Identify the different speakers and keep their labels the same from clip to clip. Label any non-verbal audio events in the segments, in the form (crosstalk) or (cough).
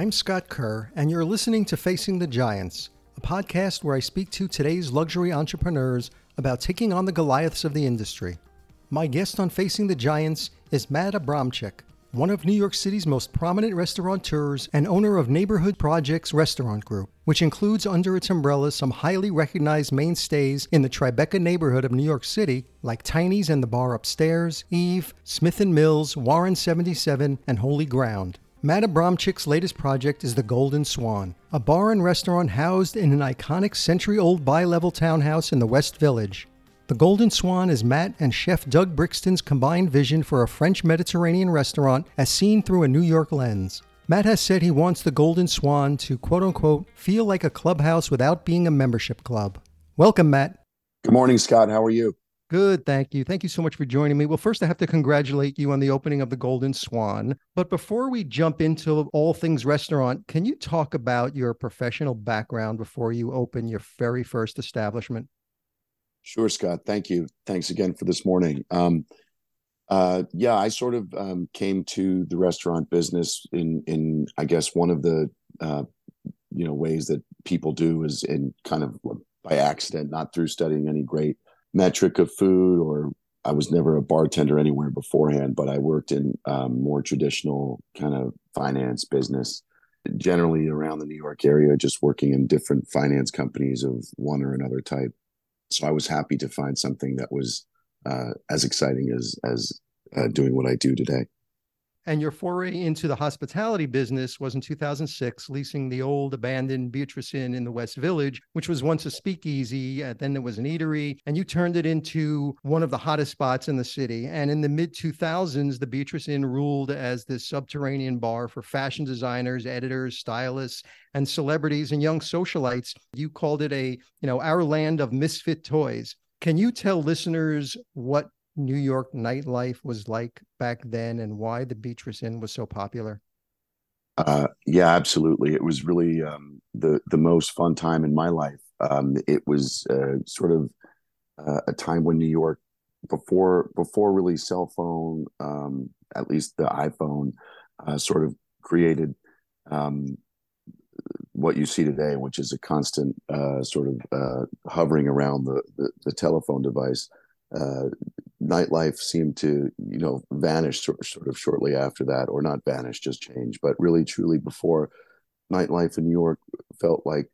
Speaker 1: I'm Scott Kerr, and you're listening to Facing the Giants, a podcast where I speak to today's luxury entrepreneurs about taking on the Goliaths of the industry. My guest on Facing the Giants is Matt Abramcyk, one of New York City's most prominent restaurateurs and owner of Neighborhood Projects Restaurant Group, which includes under its umbrella some highly recognized mainstays in the Tribeca neighborhood of New York City, like Tiny's and the Bar Upstairs, Eve, Smith & Mills, Warren 77, and Holy Ground. Matt Abramcyk's latest project is the Golden Swan, a bar and restaurant housed in an iconic century-old bi-level townhouse in the West Village. The Golden Swan is Matt and chef Doug Brixton's combined vision for a French Mediterranean restaurant as seen through a New York lens. Matt has said he wants the Golden Swan to quote unquote feel like a clubhouse without being a membership club. Welcome, Matt.
Speaker 2: Good morning, Scott. How are you?
Speaker 1: Good, thank you. Thank you so much for joining me. Well, first, I have to congratulate you on the opening of the Golden Swan. But before we jump into all things restaurant, can you talk about your professional background before you open your very first establishment?
Speaker 2: Sure, Scott. Thank you. Thanks again for this morning. Um, uh, yeah, I sort of um, came to the restaurant business in in I guess one of the uh, you know ways that people do is in kind of by accident, not through studying any great metric of food or I was never a bartender anywhere beforehand, but I worked in um, more traditional kind of finance business, generally around the New York area, just working in different finance companies of one or another type so I was happy to find something that was uh, as exciting as as uh, doing what I do today.
Speaker 1: And your foray into the hospitality business was in 2006, leasing the old abandoned Beatrice Inn in the West Village, which was once a speakeasy. And then there was an eatery, and you turned it into one of the hottest spots in the city. And in the mid 2000s, the Beatrice Inn ruled as this subterranean bar for fashion designers, editors, stylists, and celebrities and young socialites. You called it a, you know, our land of misfit toys. Can you tell listeners what New York nightlife was like back then and why the Beatrice Inn was so popular?
Speaker 2: Uh, yeah, absolutely. It was really um, the the most fun time in my life. Um, it was uh, sort of uh, a time when New York, before before really cell phone, um, at least the iPhone, uh, sort of created um, what you see today, which is a constant uh, sort of uh, hovering around the, the, the telephone device uh, nightlife seemed to you know vanish sort, of shortly after that or not vanish just change but really truly before nightlife in new york felt like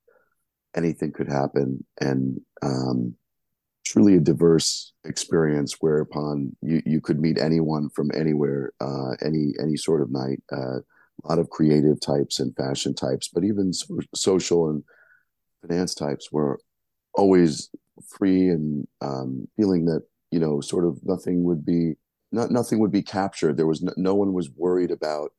Speaker 2: anything could happen and um, truly a diverse experience whereupon you, you could meet anyone from anywhere uh, any any sort of night uh, a lot of creative types and fashion types but even so, social and finance types were always free and um, feeling that you know sort of nothing would be not nothing would be captured. There was no, no one was worried about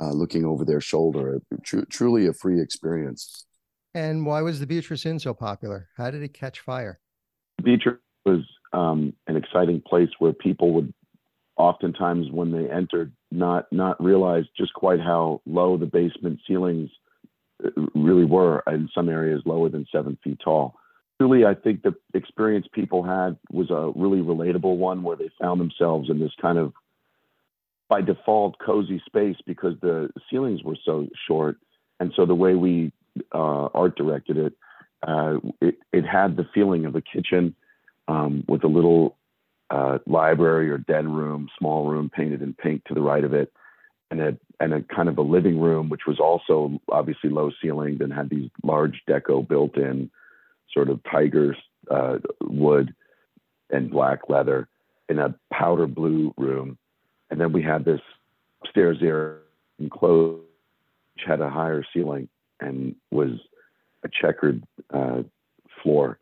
Speaker 2: uh, looking over their shoulder. Tr- truly a free experience.
Speaker 1: And why was the beatrice inn so popular? How did it catch fire?
Speaker 2: Beatrice was um, an exciting place where people would oftentimes when they entered not not realize just quite how low the basement ceilings uh, really were in some areas lower than seven feet tall truly, I think the experience people had was a really relatable one where they found themselves in this kind of by default cozy space because the ceilings were so short. And so the way we uh, art directed it, uh, it, it had the feeling of a kitchen um, with a little uh, library or den room, small room painted in pink to the right of it, and a and a kind of a living room, which was also obviously low ceilinged and had these large deco built in sort of tiger uh, wood and black leather in a powder blue room. And then we had this upstairs area enclosed, which had a higher ceiling and was a checkered uh, floor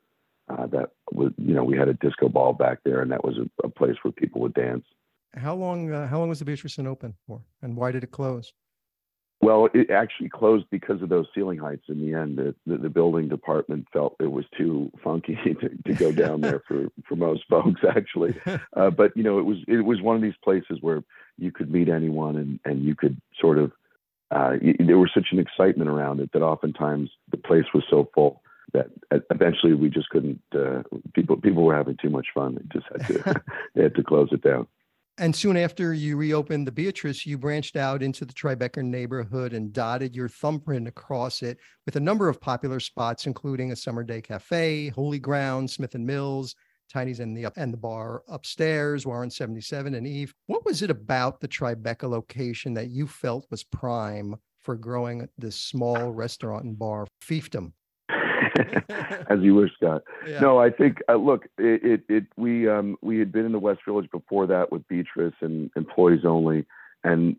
Speaker 2: uh, that was, you know, we had a disco ball back there, and that was a, a place where people would dance.
Speaker 1: How long? Uh, how long was the Beatrice open for, and why did it close?
Speaker 2: Well, it actually closed because of those ceiling heights. In the end, the, the, the building department felt it was too funky (laughs) to, to go down there for, for most (laughs) folks, actually. (laughs) Uh, but you know, it was it was one of these places where you could meet anyone, and and you could sort of uh, there was such an excitement around it that oftentimes the place was so full that eventually we just couldn't. Uh, people people were having too much fun. They just had to they had to close it down.
Speaker 1: And soon after you reopened the Beatrice, you branched out into the Tribeca neighborhood and dotted your thumbprint across it with a number of popular spots, including a summer day cafe, Holy Ground, Smith and Mills, Tiny's and the and the bar upstairs, Warren 77 and Eve. What was it about the Tribeca location that you felt was prime for growing this small restaurant and bar fiefdom? (laughs)
Speaker 2: as you wish, Scott. Yeah. No, I think uh, look, it, it, it we um, we had been in the West Village before that with Beatrice and employees only, and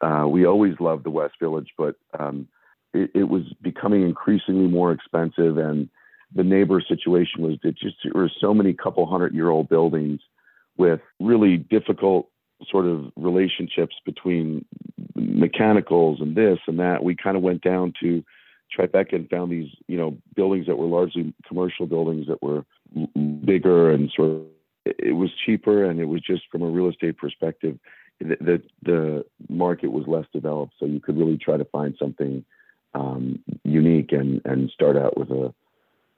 Speaker 2: uh, we always loved the West Village, but um, it, it, was becoming increasingly more expensive, and the neighbor situation was it just there were so many couple hundred year old buildings with really difficult sort of relationships between mechanicals and this and that. We kind of went down to Tribeca and found these, you know, buildings that were largely commercial buildings that were bigger and sort of it was cheaper and it was just from a real estate perspective the the, the market was less developed. So you could really try to find something um, unique and and start out with a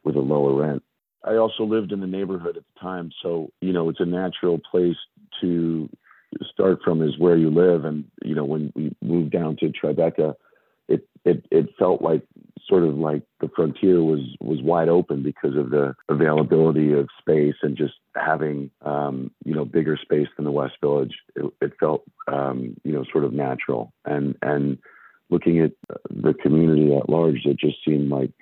Speaker 2: with a lower rent. I also lived in the neighborhood at the time. So you know it's a natural place to start from is where you live. And you know when we moved down to tribeca it it it felt like sort of like the frontier was was wide open because of the availability of space and just having um, you know bigger space than the West Village. It, it felt um, you know sort of natural and and looking at the community at large, it just seemed like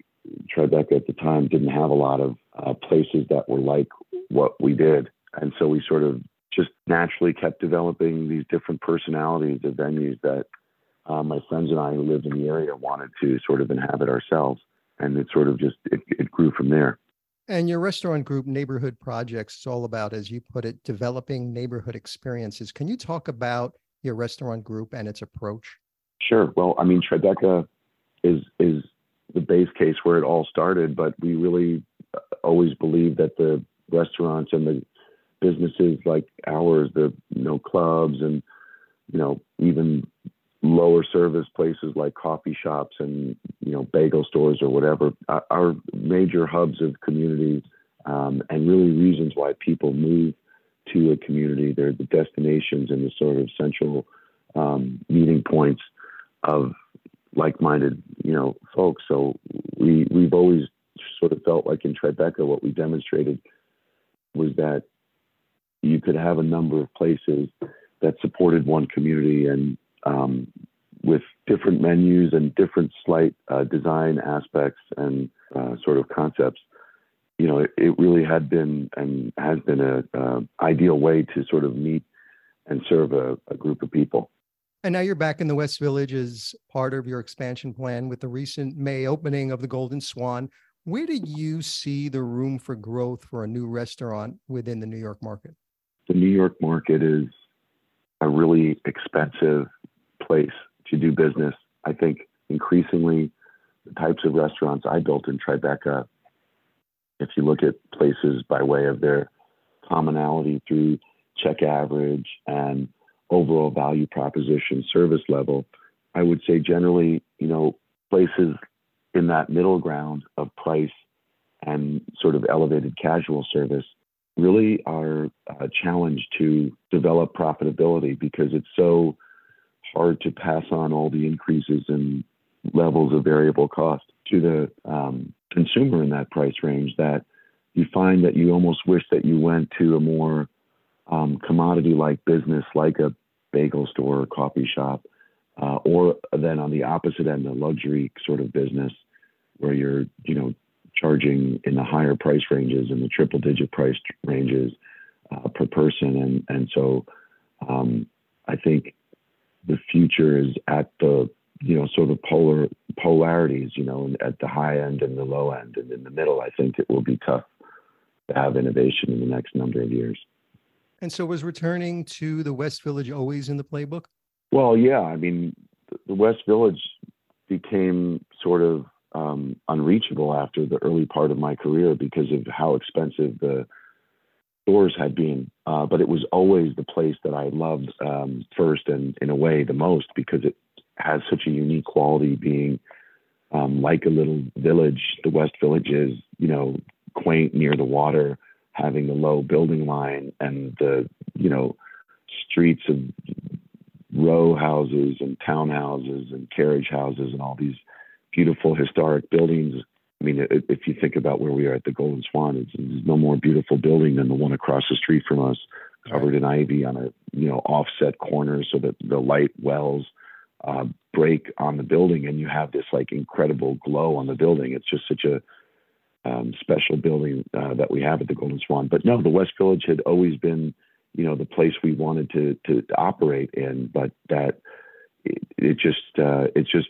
Speaker 2: Tribeca at the time didn't have a lot of uh, places that were like what we did, and so we sort of just naturally kept developing these different personalities of venues that uh, my friends and I who lived in the area wanted to sort of inhabit ourselves. And it sort of just it, it grew from there.
Speaker 1: And your restaurant group, Neighborhood Projects, is all about, as you put it, developing neighborhood experiences. Can you talk about your restaurant group and its approach?
Speaker 2: Sure. Well, I mean, Tribeca is is the base case where it all started, but we really uh, always believe that the restaurants and the businesses like ours, the you know clubs and you know even lower service places like coffee shops and you know bagel stores or whatever are major hubs of communities um, and really reasons why people move to a community. They're the destinations and the sort of central um, meeting points of like-minded you know folks. So we we've always sort of felt like in Tribeca what we demonstrated was that you could have a number of places that supported one community and um, with different menus and different slight uh, design aspects and uh, sort of concepts. You know, it, it, really had been and has been a uh, ideal way to sort of meet and serve a, a group of people.
Speaker 1: And now you're back in the West Village as part of your expansion plan with the recent May opening of the Golden Swan. Where do you see the room for growth for a new restaurant within the New York market?
Speaker 2: The New York market is a really expensive place to do business. I think increasingly the types of restaurants I built in Tribeca, if you look at places by way of their commonality through check average and overall value proposition service level, I would say generally, you know, places in that middle ground of price and sort of elevated casual service really are uh, a challenge to develop profitability because it's so hard to pass on all the increases in levels of variable cost to the um, consumer in that price range that you find that you almost wish that you went to a more um, commodity like business like a bagel store or coffee shop uh, or then on the opposite end a luxury sort of business where you're you know charging in the higher price ranges and the triple digit price ranges uh, per person. And and so um, I think the future is at the you know sort of polar polarities you know at the high end and the low end and in the middle i think it will be tough to have innovation in the next number of years.
Speaker 1: And so was returning to the west village always in the playbook?
Speaker 2: Well yeah i mean the west village became sort of um, unreachable after the early part of my career because of how expensive the stores had been, uh, but it was always the place that I loved um, first and in a way the most because it has such a unique quality being um, like a little village. The West Village is, you know, quaint near the water, having the low building line and the, you know, streets of row houses and townhouses and carriage houses and all these beautiful historic buildings. I mean, if you think about where we are at the Golden Swan, it's, there's no more beautiful building than the one across the street from us, covered in ivy on a you know offset corner, so that the light wells uh, break on the building, and you have this like incredible glow on the building. It's just such a um, special building uh, that we have at the Golden Swan. But no, the West Village had always been, you know, the place we wanted to to, operate in. But that it, it just uh, it just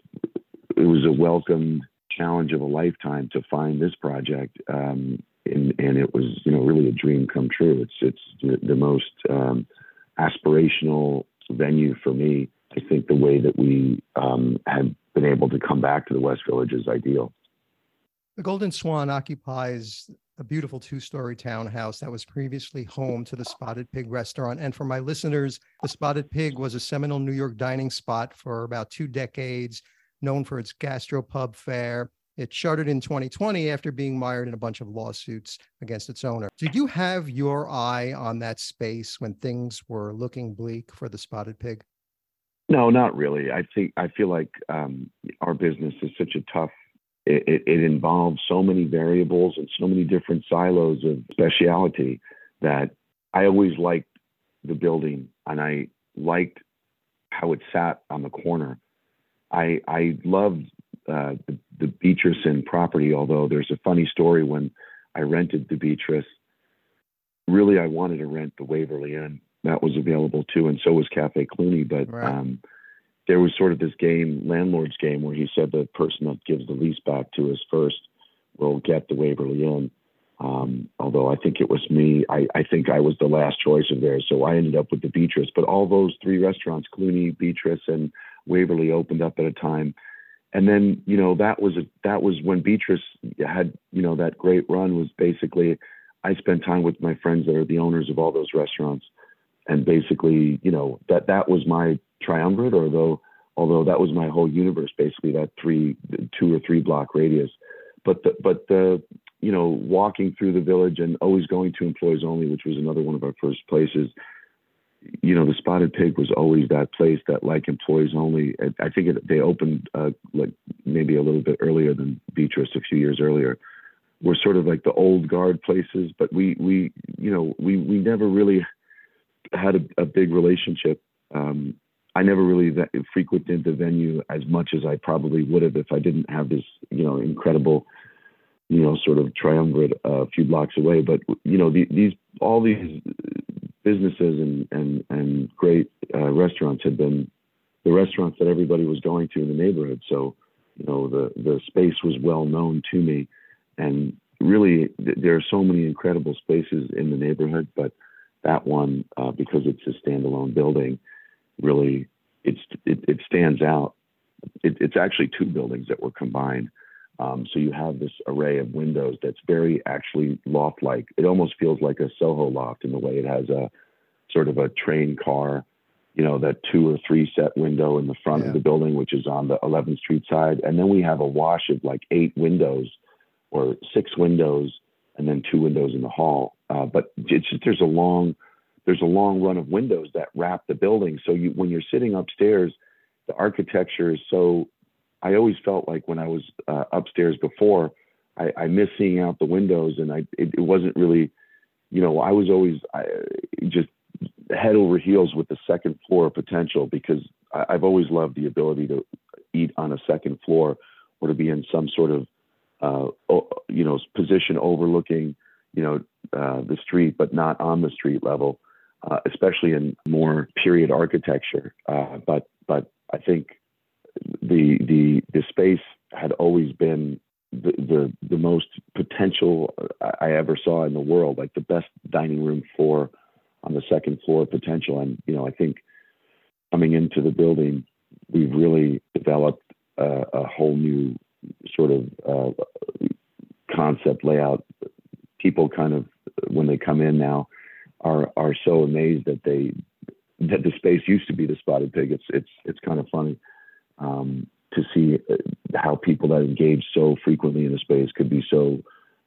Speaker 2: it was a welcomed challenge of a lifetime to find this project. Um, and, and it was, you know, really a dream come true. It's it's the, the most um, aspirational venue for me. I think the way that we um, had been able to come back to the West Village is ideal.
Speaker 1: The Golden Swan occupies a beautiful two-story townhouse that was previously home to the Spotted Pig restaurant. And for my listeners, the Spotted Pig was a seminal New York dining spot for about two decades known for its gastropub fare. It shuttered in 2020 after being mired in a bunch of lawsuits against its owner. Did you have your eye on that space when things were looking bleak for the spotted pig?
Speaker 2: No, not really. I think I feel like um, our business is such a tough. It, it, it involves so many variables and so many different silos of speciality that I always liked the building and I liked how it sat on the corner I I loved uh, the, the Beatrice Inn property, although there's a funny story when I rented the Beatrice. Really, I wanted to rent the Waverly Inn. That was available too, and so was Cafe Cluny. But right. um, there was sort of this game, landlord's game, where he said the person that gives the lease back to us first will get the Waverly Inn. Um, although I think it was me, I, I, think I was the last choice of theirs, so I ended up with the Beatrice. But all those three restaurants, Cluny, Beatrice, and Waverly opened up at a time. And then, you know, that was a, that was when Beatrice had, you know, that great run was basically I spent time with my friends that are the owners of all those restaurants. And basically, you know, that that was my triumvirate, although although that was my whole universe, basically that three two or three block radius. But the but the you know, walking through the village and always going to employees only, which was another one of our first places, you know, the Spotted Pig was always that place that like employees only. I think it, they opened uh, like maybe a little bit earlier than Beatrice a few years earlier. We're sort of like the old guard places, but we we you know we we never really had a, a big relationship. Um, I never really frequented the venue as much as I probably would have if I didn't have this you know incredible you know sort of triumvirate a few blocks away. But you know the, these all these businesses and and and great uh, restaurants had been the restaurants that everybody was going to in the neighborhood. So you know the the space was well known to me, and really th- there are so many incredible spaces in the neighborhood, but that one uh, because it's a standalone building, really it's it, it stands out. It, it's actually two buildings that were combined. Um, so you have this array of windows that's very actually loft-like. It almost feels like a Soho loft in the way it has a sort of a train car, you know, that two or three set window in the front yeah. of the building, which is on the 11th Street side, and then we have a wash of like eight windows or six windows, and then two windows in the hall. Uh, but it's just there's a long there's a long run of windows that wrap the building. So you when you're sitting upstairs, the architecture is so I always felt like when I was uh, upstairs before, I, I miss seeing out the windows, and I it, it wasn't really, you know, I was always I, just head over heels with the second floor potential because I, I've always loved the ability to eat on a second floor or to be in some sort of uh, you know position overlooking you know uh, the street but not on the street level uh, especially in more period architecture. Uh, but but I think the the the space had always been the, the the most potential I ever saw in the world, like the best dining room floor on the second floor potential. And you know, I think coming into the building, we've really developed a, a whole new sort of uh, concept layout. People kind of when they come in now are are so amazed that they that the space used to be the spotted pig. It's it's it's kind of funny um, to see uh, how people that engage so frequently in the space could be so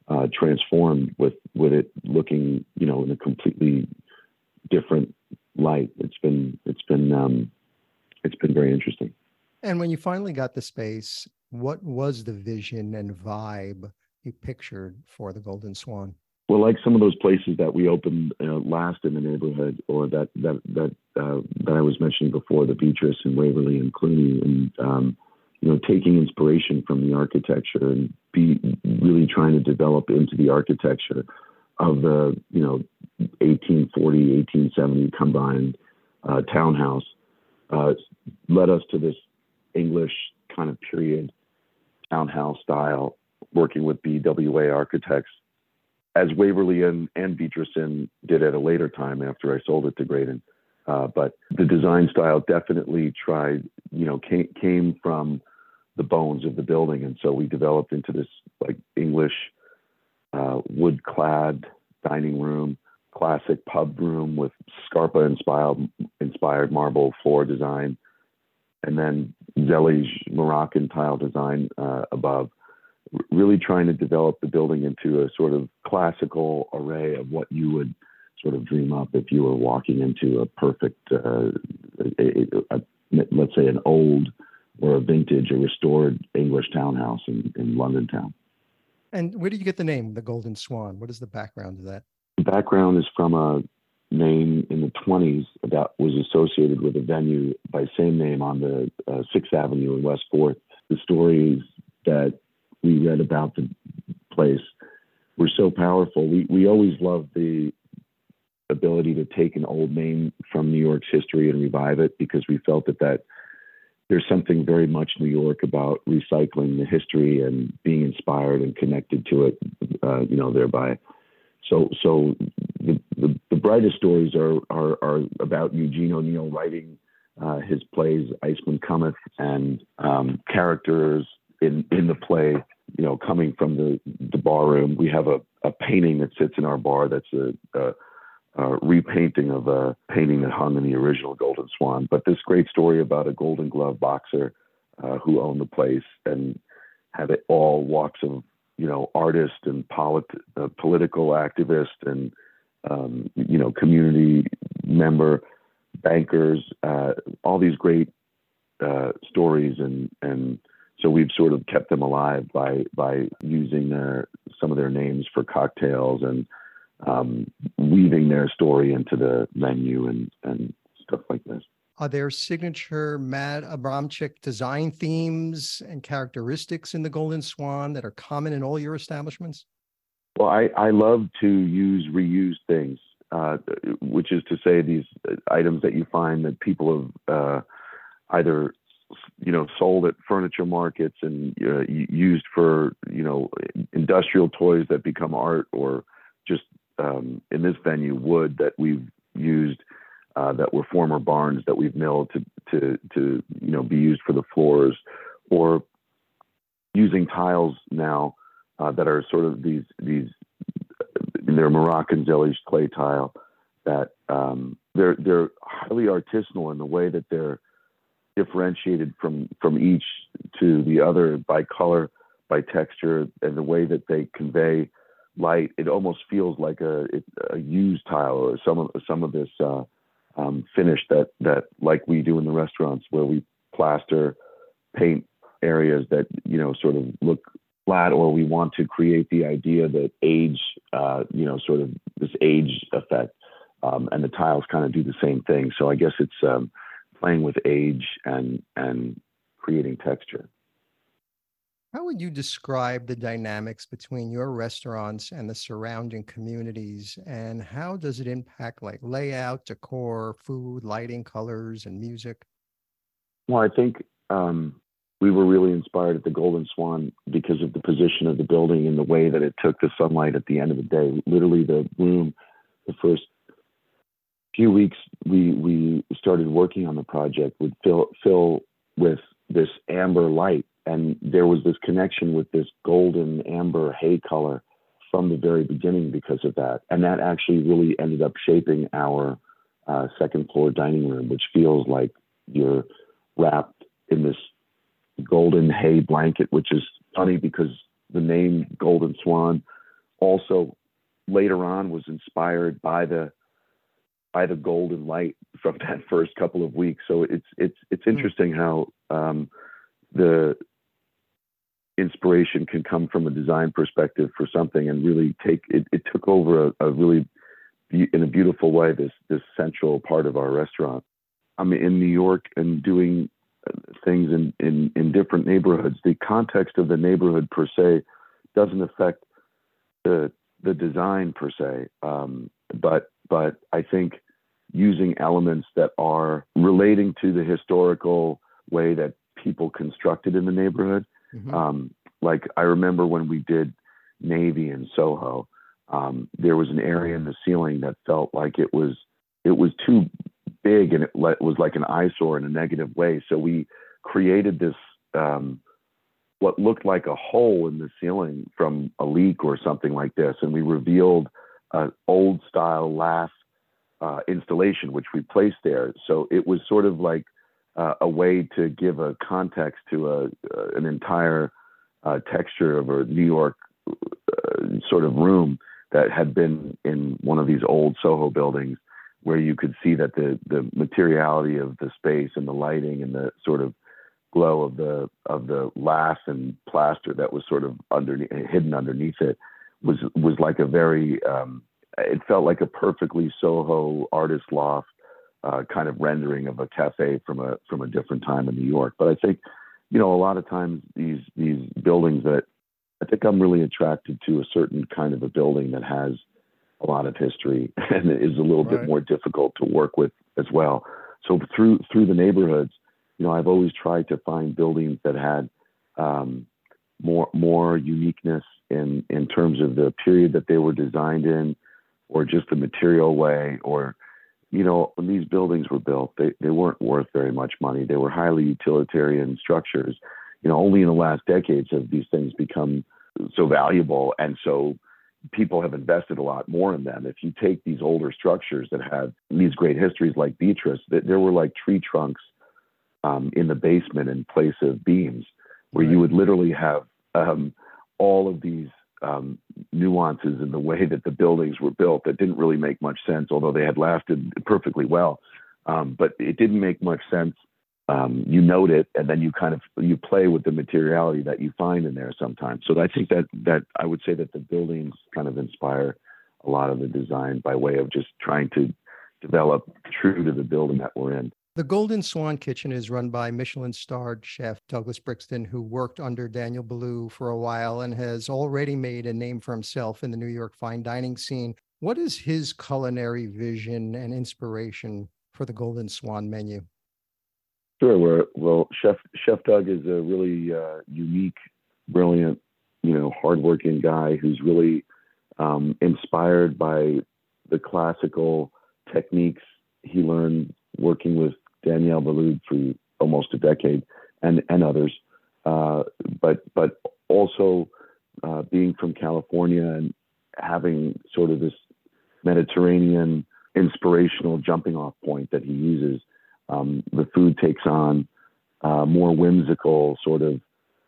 Speaker 2: uh, transformed with with it looking, you know, in a completely different light. It's been it's been um, it's been very interesting.
Speaker 1: And when you finally got the space, what was the vision and vibe you pictured for the Golden Swan?
Speaker 2: Well, like some of those places that we opened uh, last in the neighborhood, or that that that uh, that I was mentioning before, the Beatrice and Waverly and Cluny, and um, you know, taking inspiration from the architecture and be really trying to develop into the architecture of the you know 1840 1870 combined uh, townhouse uh, led us to this English kind of period townhouse style, working with BWA architects, as Waverly and, and did at a later time after I sold it to Graydon. Uh, but the design style definitely tried, you know, came, came from the bones of the building. And so we developed into this like English uh, wood clad dining room, classic pub room with Scarpa inspired, inspired marble floor design, and then Zellige Moroccan tile design uh, above. Really trying to develop the building into a sort of classical array of what you would sort of dream up if you were walking into a perfect, uh, a, a, a, let's say, an old or a vintage or restored English townhouse in, in London town.
Speaker 1: And where did you get the name, the Golden Swan? What is the background of that?
Speaker 2: The background is from a name in the 20s that was associated with a venue by same name on the uh, 6th Avenue in West 4th. The stories that we read about the place were so powerful. We, we always loved the ability to take an old name from New York's history and revive it because we felt that that there's something very much New York about recycling the history and being inspired and connected to it, uh, you know, thereby so, so the, the, the brightest stories are, are, are about Eugene O'Neill writing uh, his plays Iceman Cometh and um, characters in, in the play, you know, coming from the, the bar room. We have a, a painting that sits in our bar that's a, a, a repainting of a painting that hung in the original Golden Swan. But this great story about a Golden Glove boxer uh, who owned the place and had it all walks of you know, artist and polit- uh, political activist and, um, you know, community member, bankers, uh, all these great uh, stories. And, and so we've sort of kept them alive by, by using their, some of their names for cocktails and um, weaving their story into the menu and, and stuff like this.
Speaker 1: Are there signature Matt Abramcyk design themes and characteristics in the Golden Swan that are common in all your establishments?
Speaker 2: Well, I, I love to use reused things, uh, which is to say these items that you find that people have uh, either you know sold at furniture markets and uh, used for you know industrial toys that become art or just um, in this venue wood that we've used uh, that were former barns that we've milled to to to you know be used for the floors, or using tiles now uh, that are sort of these these they're Moroccan Zellige clay tile that um, they're they're highly artisanal in the way that they're differentiated from from each to the other by color, by texture, and the way that they convey light. It almost feels like a a used tile or some of some of this uh, um, finish that that like we do in the restaurants where we plaster paint areas that you know sort of look flat or we want to create the idea that age uh, you know sort of this age effect um, and the tiles kind of do the same thing so i guess it's um, playing with age and and creating texture
Speaker 1: how would you describe the dynamics between your restaurants and the surrounding communities? And how does it impact like layout, decor, food, lighting, colors, and music?
Speaker 2: Well, I think um, we were really inspired at the Golden Swan because of the position of the building and the way that it took the sunlight at the end of the day. Literally, the room, the first few weeks we we started working on the project would fill fill with this amber light and there was this connection with this golden amber hay color from the very beginning because of that. And that actually really ended up shaping our uh, second floor dining room, which feels like you're wrapped in this golden hay blanket, which is funny because the name Golden Swan also later on was inspired by the I the golden light from (laughs) that first couple of weeks. So it's it's it's hmm. interesting how um, the inspiration can come from a design perspective for something and really take it, it took over a, a really in a beautiful way this this central part of our restaurant. I'm in New York and doing uh, things in, in, in different neighborhoods. The context of the neighborhood per se doesn't affect the the design per se, um, but but I think using elements that are relating to the historical way that people constructed in the neighborhood. Mm-hmm. Um, like I remember when we did Navy in Soho, um, there was an area in the ceiling that felt like it was it was too big and it le- was like an eyesore in a negative way. So we created this um, what looked like a hole in the ceiling from a leak or something like this, and we revealed an old style lath uh, installation which we placed there. So it was sort of like uh, a way to give a context to a uh, an entire uh, texture of a New York uh, sort of room that had been in one of these old Soho buildings, where you could see that the the materiality of the space and the lighting and the sort of glow of the of the lath and plaster that was sort of underneath hidden underneath it was was like a very um, it felt like a perfectly Soho artist loft uh, kind of rendering of a cafe from a from a different time in New York. But I think, you know, a lot of times these these buildings that I think I'm really attracted to a certain kind of a building that has a lot of history (laughs) and is a little right. bit more difficult to work with as well. So through through the neighborhoods, you know, I've always tried to find buildings that had um, more more uniqueness in in terms of the period that they were designed in, or just the material way, or you know, when these buildings were built, they, they weren't worth very much money. They were highly utilitarian structures. You know, only in the last decades have these things become so valuable. And so people have invested a lot more in them. If you take these older structures that have these great histories like Beatrice, there were like tree trunks um, in the basement in place of beams, where right. you would literally have um, all of these um, nuances in the way that the buildings were built that didn't really make much sense, although they had lasted perfectly well. Um, but it didn't make much sense. Um, you note it, and then you kind of you play with the materiality that you find in there sometimes. So I think that that I would say that the buildings kind of inspire a lot of the design by way of just trying to develop true to the building that we're in.
Speaker 1: The Golden Swan Kitchen is run by Michelin starred chef Douglas Brixton, who worked under Daniel Boulud for a while and has already made a name for himself in the New York fine dining scene. What is his culinary vision and inspiration for the Golden Swan menu?
Speaker 2: Sure. Well, well Chef Chef Doug is a really uh, unique, brilliant, you know, hardworking guy who's really um, inspired by the classical techniques he learned working with Daniel Boulud for almost a decade, and and others. Uh, but but also uh, being from California and having sort of this Mediterranean inspirational jumping off point that he uses. Um, the food takes on uh, more whimsical, sort of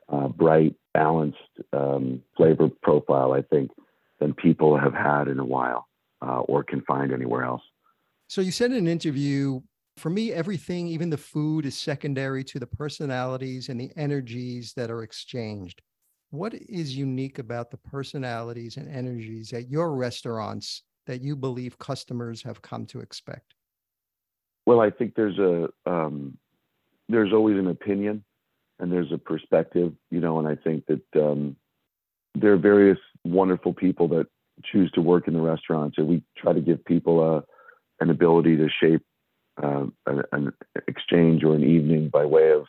Speaker 2: uh, bright, balanced um, flavor profile, I think, than people have had in a while uh, or can find anywhere else.
Speaker 1: So you said in an interview for me, everything, even the food, is secondary to the personalities and the energies that are exchanged. What is unique about the personalities and energies at your restaurants that you believe customers have come to expect?
Speaker 2: Well, I think there's a um, there's always an opinion and there's a perspective, you know, and I think that um, there are various wonderful people that choose to work in the restaurants, and we try to give people a an ability to shape uh, an, an, exchange or an evening by way of,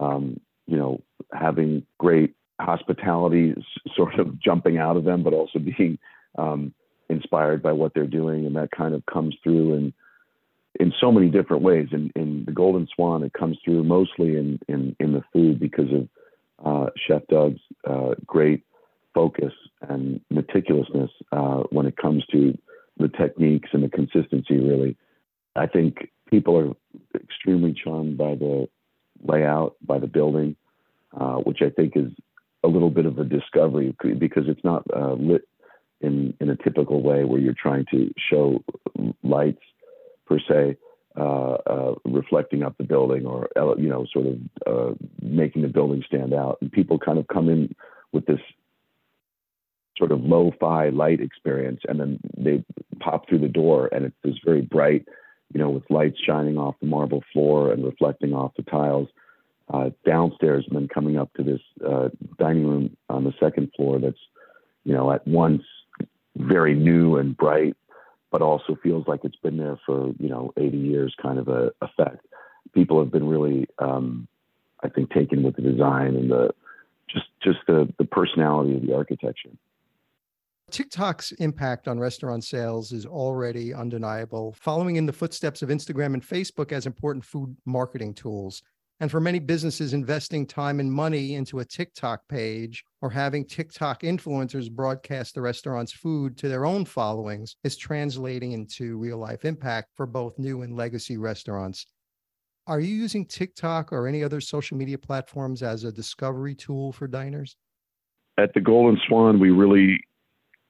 Speaker 2: um, you know, having great hospitality sort of jumping out of them, but also being um, inspired by what they're doing. And that kind of comes through in, in so many different ways. In, in the Golden Swan, it comes through mostly in, in, in the food because of uh, Chef Doug's uh, great focus and meticulousness uh, when it comes to the techniques and the consistency, really. I think people are extremely charmed by the layout, by the building, uh, which I think is a little bit of a discovery because it's not uh, lit in in a typical way where you're trying to show lights per se, uh, uh, reflecting up the building or you know sort of uh, making the building stand out. And people kind of come in with this sort of lo-fi light experience, and then they pop through the door, and it's this very bright, you know, with lights shining off the marble floor and reflecting off the tiles. Uh, downstairs and then coming up to this uh, dining room on the second floor that's, you know, at once very new and bright, but also feels like it's been there for, you know, 80 years kind of a effect. People have been really, um, I think, taken with the design and the just just the the personality of the architecture.
Speaker 1: TikTok's impact on restaurant sales is already undeniable, following in the footsteps of Instagram and Facebook as important food marketing tools. And for many businesses, investing time and money into a TikTok page or having TikTok influencers broadcast the restaurant's food to their own followings is translating into real life impact for both new and legacy restaurants. Are you using TikTok or any other social media platforms as a discovery tool for diners?
Speaker 2: At the Golden Swan, we really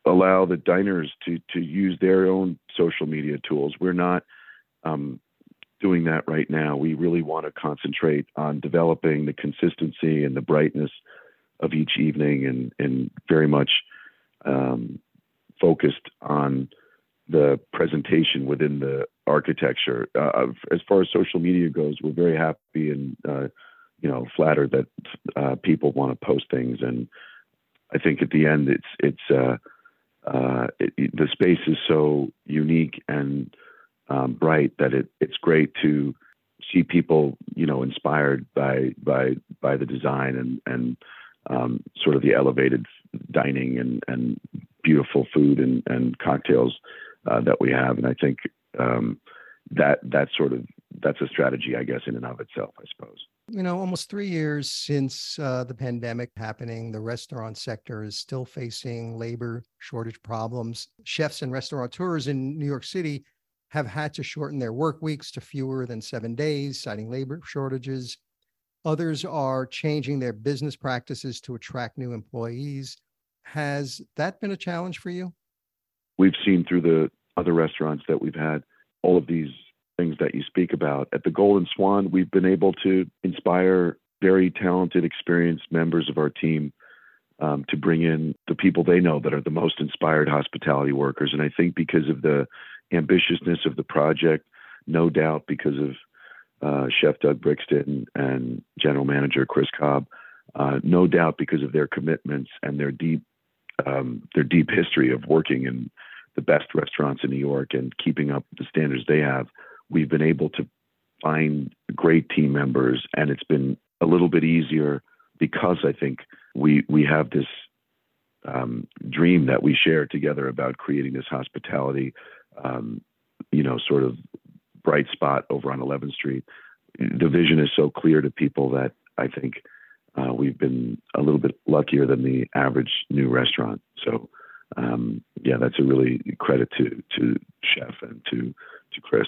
Speaker 2: allow the diners to to use their own social media tools. We're not um, doing that right now. We really want to concentrate on developing the consistency and the brightness of each evening, and and very much um, focused on the presentation within the architecture. Uh, as far as social media goes, we're very happy and uh, you know flattered that uh, people want to post things, and I think at the end it's it's uh, uh, it, the space is so unique and um, bright that it, it's great to see people, you know, inspired by by by the design and and um, sort of the elevated dining and and beautiful food and and cocktails uh, that we have. And I think um, that that sort of that's a strategy, I guess, in and of itself, I suppose
Speaker 1: you know, almost three years since uh, the pandemic happening, the restaurant sector is still facing labor shortage problems. Chefs and restaurateurs in New York City have had to shorten their work weeks to fewer than seven days, citing labor shortages. Others are changing their business practices to attract new employees. Has that been a challenge for you?
Speaker 2: We've seen through the other restaurants that we've had all of these things that you speak about. At the Golden Swan, we've been able to inspire very talented, experienced members of our team um, to bring in the people they know that are the most inspired hospitality workers. And I think because of the ambitiousness of the project, no doubt because of uh, Chef Doug Brixton and General Manager Chris Cobb, uh, no doubt because of their commitments and their deep um, their deep history of working in the best restaurants in New York and keeping up the standards they have we've been able to find great team members, and it's been a little bit easier because I think we we have this um, dream that we share together about creating this hospitality, um, you know, sort of bright spot over on 11th Street. The vision is so clear to people that I think uh, we've been a little bit luckier than the average new restaurant. So, um, yeah, that's a really credit to to Chef and to to Chris.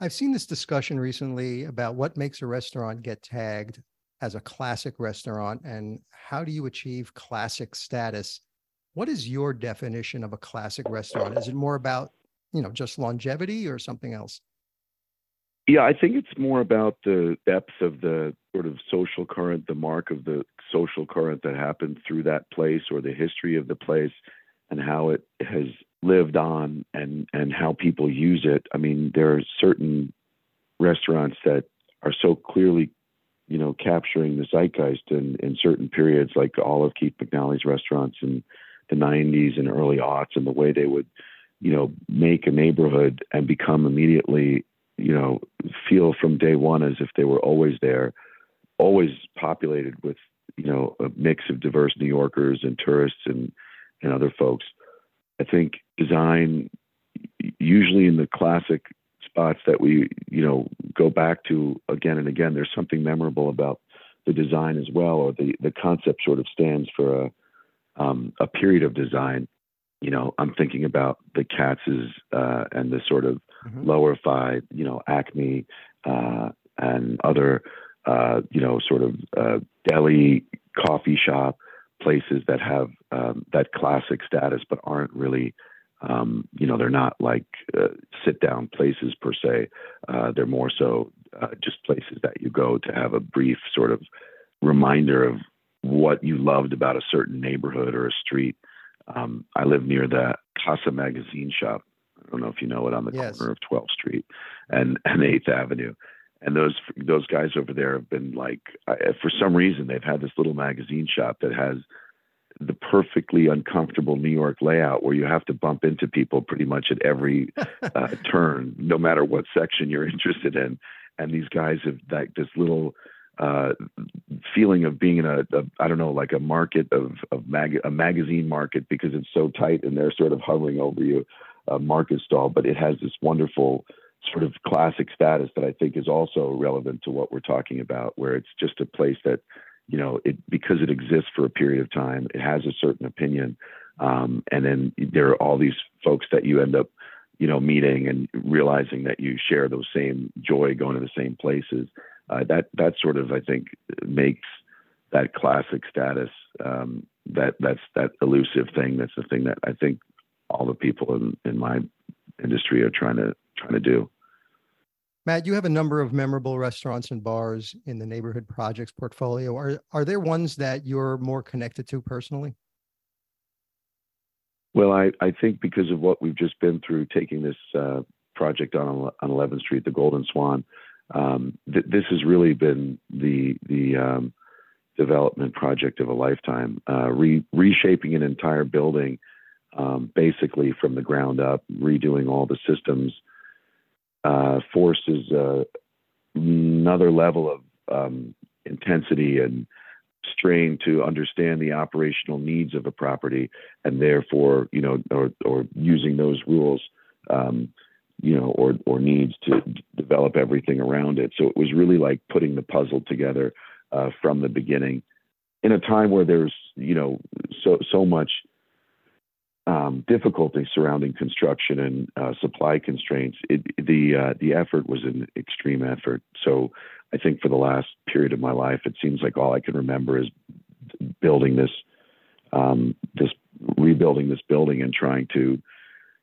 Speaker 1: I've seen this discussion recently about what makes a restaurant get tagged as a classic restaurant and how do you achieve classic status? What is your definition of a classic restaurant? Is it more about, you know, just longevity or something else?
Speaker 2: Yeah, I think it's more about the depth of the sort of social current, the mark of the social current that happened through that place or the history of the place and how it has lived on and and how people use it. I mean, there are certain restaurants that are so clearly, you know, capturing the zeitgeist in, in certain periods, like all of Keith McNally's restaurants in the 90s and early aughts, and the way they would, you know, make a neighborhood and become immediately, you know, feel from day one as if they were always there, always populated with, you know, a mix of diverse New Yorkers and tourists and and other folks. I think design, usually in the classic spots that we, you know, go back to again and again, there's something memorable about the design as well, or the, the concept sort of stands for a, um, a period of design. You know, I'm thinking about the Katz's uh, and the sort of mm-hmm. lower five, you know, Acme uh, and other, uh, you know, sort of uh, deli coffee shop places that have um, that classic status but aren't really Um, you know, they're not like uh, sit down places per se. Uh, they're more so uh, just places that you go to have a brief sort of reminder of what you loved about a certain neighborhood or a street. Um, I live near the Casa Magazine shop. I don't know if you know it on the yes. corner of 12th Street and, and 8th Avenue. And those those guys over there have been like, for some reason, they've had this little magazine shop that has the perfectly uncomfortable New York layout where you have to bump into people pretty much at every (laughs) uh, turn, no matter what section you're (laughs) interested in. And these guys have like this little uh, feeling of being in a, a I don't know like a market of of mag- a magazine market because it's so tight and they're sort of hovering over you, a market stall. But it has this wonderful sort of classic status that I think is also relevant to what we're talking about, where it's just a place that you know, it because it exists for a period of time, it has a certain opinion, um, and then there are all these folks that you end up, you know, meeting and realizing that you share those same joy going to the same places. Uh, that that sort of I think makes that classic status um, that that's that elusive thing. That's the thing that I think all the people in, in my industry are trying to trying to do.
Speaker 1: Matt, you have a number of memorable restaurants and bars in the neighborhood projects portfolio. Are are there ones that you're more connected to personally?
Speaker 2: Well, I, I think because of what we've just been through, taking this uh, project on on 11th Street, the Golden Swan, um, th- this has really been the the um, development project of a lifetime. Uh, re- reshaping an entire building, um, basically from the ground up, redoing all the systems, uh, forces uh, another level of um, intensity and strain to understand the operational needs of a property, and therefore, you know, or, or using those rules, um, you know, or or needs to develop everything around it. So it was really like putting the puzzle together uh, from the beginning, in a time where there's, you know, so so much um, difficulty surrounding construction and uh, supply constraints, it, the uh, the effort was an extreme effort. So I think for the last period of my life, it seems like all I can remember is building this, um, this rebuilding this building and trying to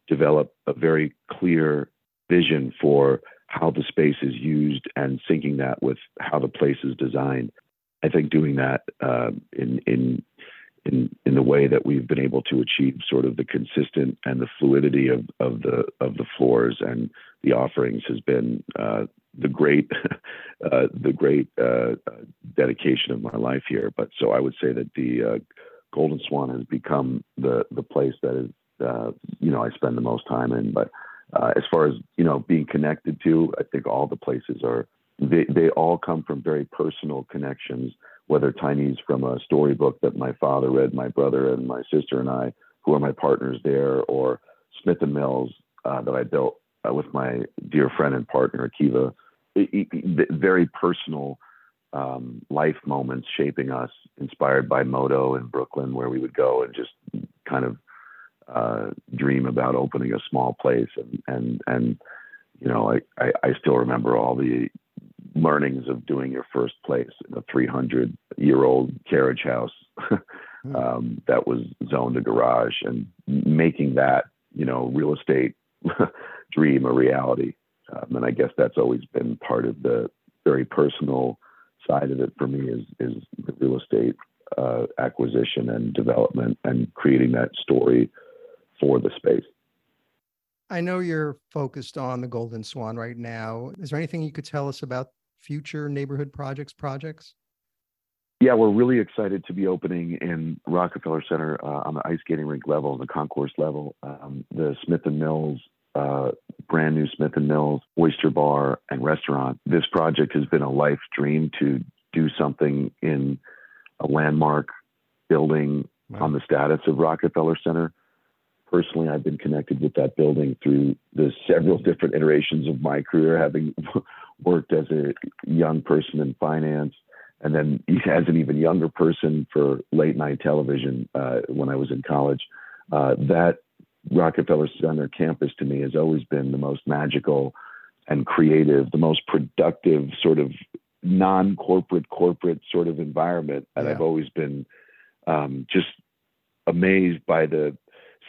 Speaker 2: develop a very clear vision for how the space is used and syncing that with how the place is designed. I think doing that uh, in in in in the way that we've been able to achieve sort of the consistent and the fluidity of of the of the floors and the offerings has been uh, the great (laughs) uh, the great uh, dedication of my life here. But so I would say that the uh, Golden Swan has become the the place that is uh, you know I spend the most time in. But uh, as far as you know being connected to, I think all the places are they they all come from very personal connections whether Tiny's from a storybook that my father read, my brother and my sister and I, who are my partners there, or Smith and Mills uh, that I built uh, with my dear friend and partner Akiva. It, it, very personal um, life moments shaping us, inspired by Moto in Brooklyn, where we would go and just kind of uh, dream about opening a small place. And and and you know, I, I, I still remember all the learnings of doing your first place in a 300 year old carriage house (laughs) hmm. um, that was zoned a garage and making that you know real estate (laughs) dream a reality um, and i guess that's always been part of the very personal side of it for me is is the real estate uh, acquisition and development and creating that story for the space
Speaker 1: I know you're focused on the Golden Swan right now. Is there anything you could tell us about future neighborhood projects projects?
Speaker 2: Yeah, we're really excited to be opening in Rockefeller Center uh, on the ice skating rink level, and the concourse level, um, the Smith and Mills, uh, brand new Smith and Mills oyster bar and restaurant. This project has been a life dream to do something in a landmark building wow. on the status of Rockefeller Center. Personally, I've been connected with that building through the several different iterations of my career, having worked as a young person in finance, and then (laughs) as an even younger person for late night television uh, when I was in college. Uh, that Rockefeller Center campus to me has always been the most magical and creative, the most productive sort of non-corporate corporate sort of environment, and yeah. I've always been um, just amazed by the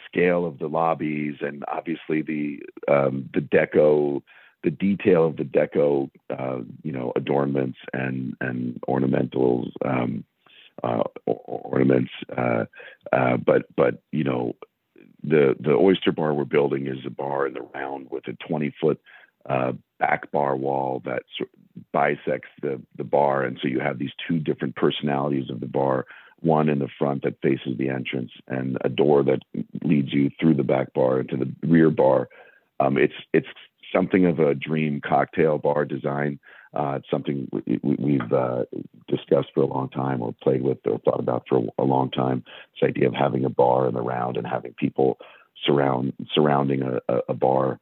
Speaker 2: scale of the lobbies and obviously the um, the deco the detail of the deco uh, you know adornments and and ornamentals um, uh, ornaments uh, uh, but but you know the the oyster bar we're building is a bar in the round with a 20 foot uh, back bar wall that bisects the the bar, and so you have these two different personalities of the bar. One in the front that faces the entrance, and a door that leads you through the back bar into the rear bar. Um, it's it's something of a dream cocktail bar design. Uh, it's something we, have uh, discussed for a long time, or played with, or thought about for a, long time. This idea of having a bar in the round and having people surround surrounding a, a bar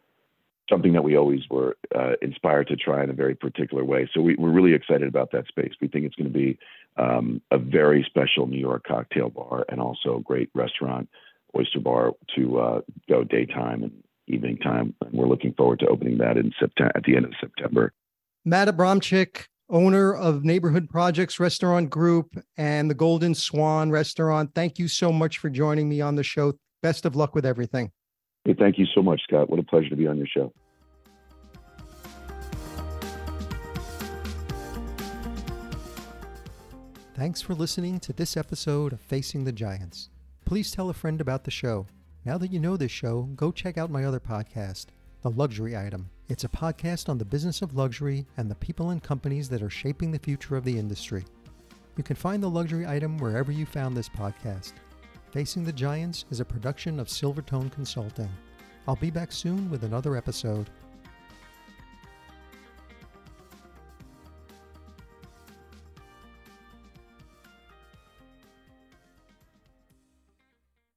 Speaker 2: something that we always were uh, inspired to try in a very particular way. So we, are really excited about that space. We think it's going to be um, a very special New York cocktail bar and also a great restaurant, oyster bar to uh, go daytime and evening time. And we're looking forward to opening that in September at the end of September.
Speaker 1: Matt Abramcyk, owner of Neighborhood Projects Restaurant Group and the Golden Swan Restaurant. Thank you so much for joining me on the show. Best of luck with everything.
Speaker 2: Hey, thank you so much, Scott. What a pleasure to be on your show.
Speaker 1: Thanks for listening to this episode of Facing the Giants. Please tell a friend about the show. Now that you know this show, go check out my other podcast, The Luxury Item. It's a podcast on the business of luxury and the people and companies that are shaping the future of the industry. You can find The Luxury Item wherever you found this podcast. Facing the Giants is a production of Silvertone Consulting. I'll be back soon with another episode.